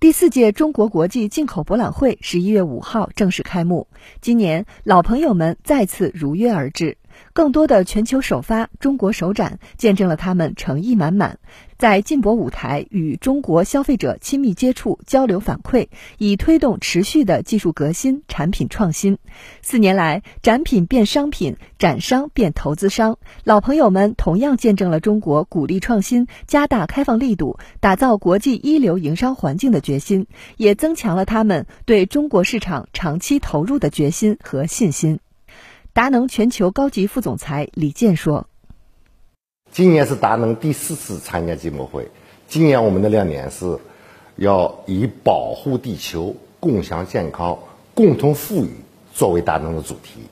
第四届中国国际进口博览会十一月五号正式开幕。今年，老朋友们再次如约而至。更多的全球首发、中国首展，见证了他们诚意满满，在进博舞台与中国消费者亲密接触、交流反馈，以推动持续的技术革新、产品创新。四年来，展品变商品，展商变投资商，老朋友们同样见证了中国鼓励创新、加大开放力度、打造国际一流营商环境的决心，也增强了他们对中国市场长期投入的决心和信心。达能全球高级副总裁李健说：“今年是达能第四次参加进博会。今年我们的亮点是，要以保护地球、共享健康、共同富裕作为达能的主题，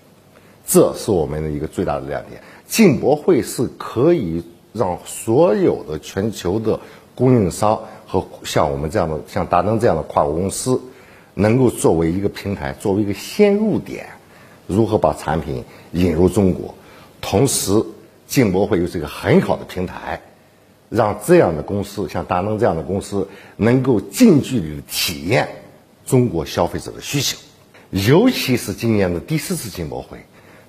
这是我们的一个最大的亮点。进博会是可以让所有的全球的供应商和像我们这样的像达能这样的跨国公司，能够作为一个平台，作为一个先入点。”如何把产品引入中国？同时，进博会又是一个很好的平台，让这样的公司，像达能这样的公司，能够近距离的体验中国消费者的需求。尤其是今年的第四次进博会，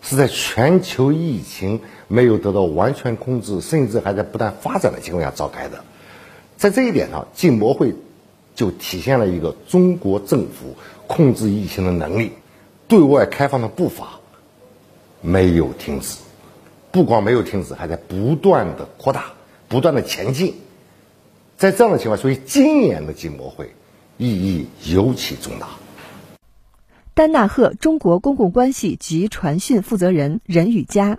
是在全球疫情没有得到完全控制，甚至还在不断发展的情况下召开的。在这一点上，进博会就体现了一个中国政府控制疫情的能力。对外开放的步伐没有停止，不光没有停止，还在不断的扩大、不断的前进。在这样的情况，所以今年的进博会意义尤其重大。丹纳赫中国公共关系及传讯负责人任宇佳。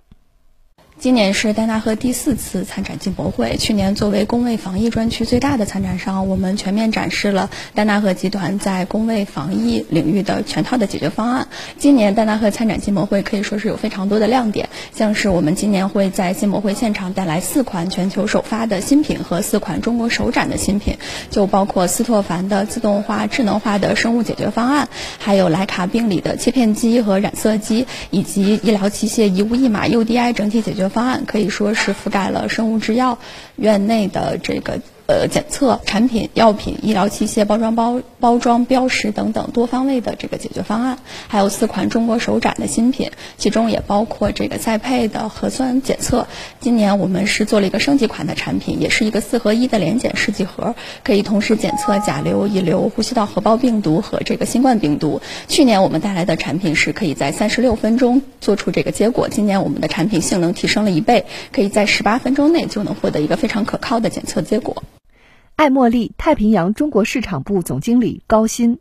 今年是丹纳赫第四次参展进博会。去年作为工卫防疫专区最大的参展商，我们全面展示了丹纳赫集团在工卫防疫领域的全套的解决方案。今年丹纳赫参展进博会可以说是有非常多的亮点，像是我们今年会在进博会现场带来四款全球首发的新品和四款中国首展的新品，就包括斯托凡的自动化、智能化的生物解决方案，还有莱卡病理的切片机和染色机，以及医疗器械一物一码 UDI 整体解决。方案可以说是覆盖了生物制药院内的这个。呃，检测产品、药品、医疗器械、包装包、包装标识等等多方位的这个解决方案，还有四款中国首展的新品，其中也包括这个赛配的核酸检测。今年我们是做了一个升级款的产品，也是一个四合一的联检试剂盒，可以同时检测甲流、乙流、呼吸道合胞病毒和这个新冠病毒。去年我们带来的产品是可以在三十六分钟做出这个结果，今年我们的产品性能提升了一倍，可以在十八分钟内就能获得一个非常可靠的检测结果。爱茉莉太平洋中国市场部总经理高鑫。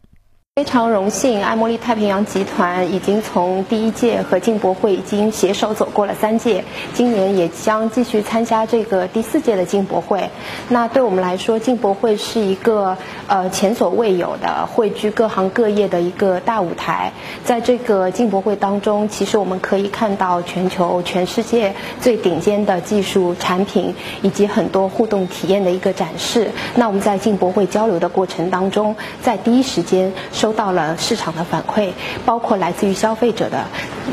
非常荣幸，爱茉莉太平洋集团已经从第一届和进博会已经携手走过了三届，今年也将继续参加这个第四届的进博会。那对我们来说，进博会是一个呃前所未有的汇聚各行各业的一个大舞台。在这个进博会当中，其实我们可以看到全球、全世界最顶尖的技术产品以及很多互动体验的一个展示。那我们在进博会交流的过程当中，在第一时间。收到了市场的反馈，包括来自于消费者的，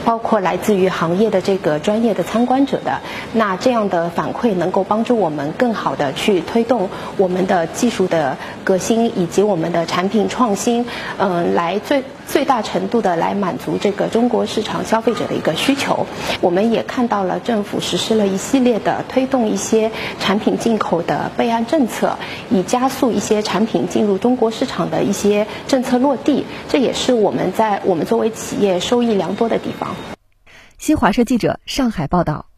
包括来自于行业的这个专业的参观者的。那这样的反馈能够帮助我们更好的去推动我们的技术的革新以及我们的产品创新，嗯，来最最大程度的来满足这个中国市场消费者的一个需求。我们也看到了政府实施了一系列的推动一些产品进口的备案政策，以加速一些产品进入中国市场的一些政策落。地，这也是我们在我们作为企业收益良多的地方。新华社记者上海报道。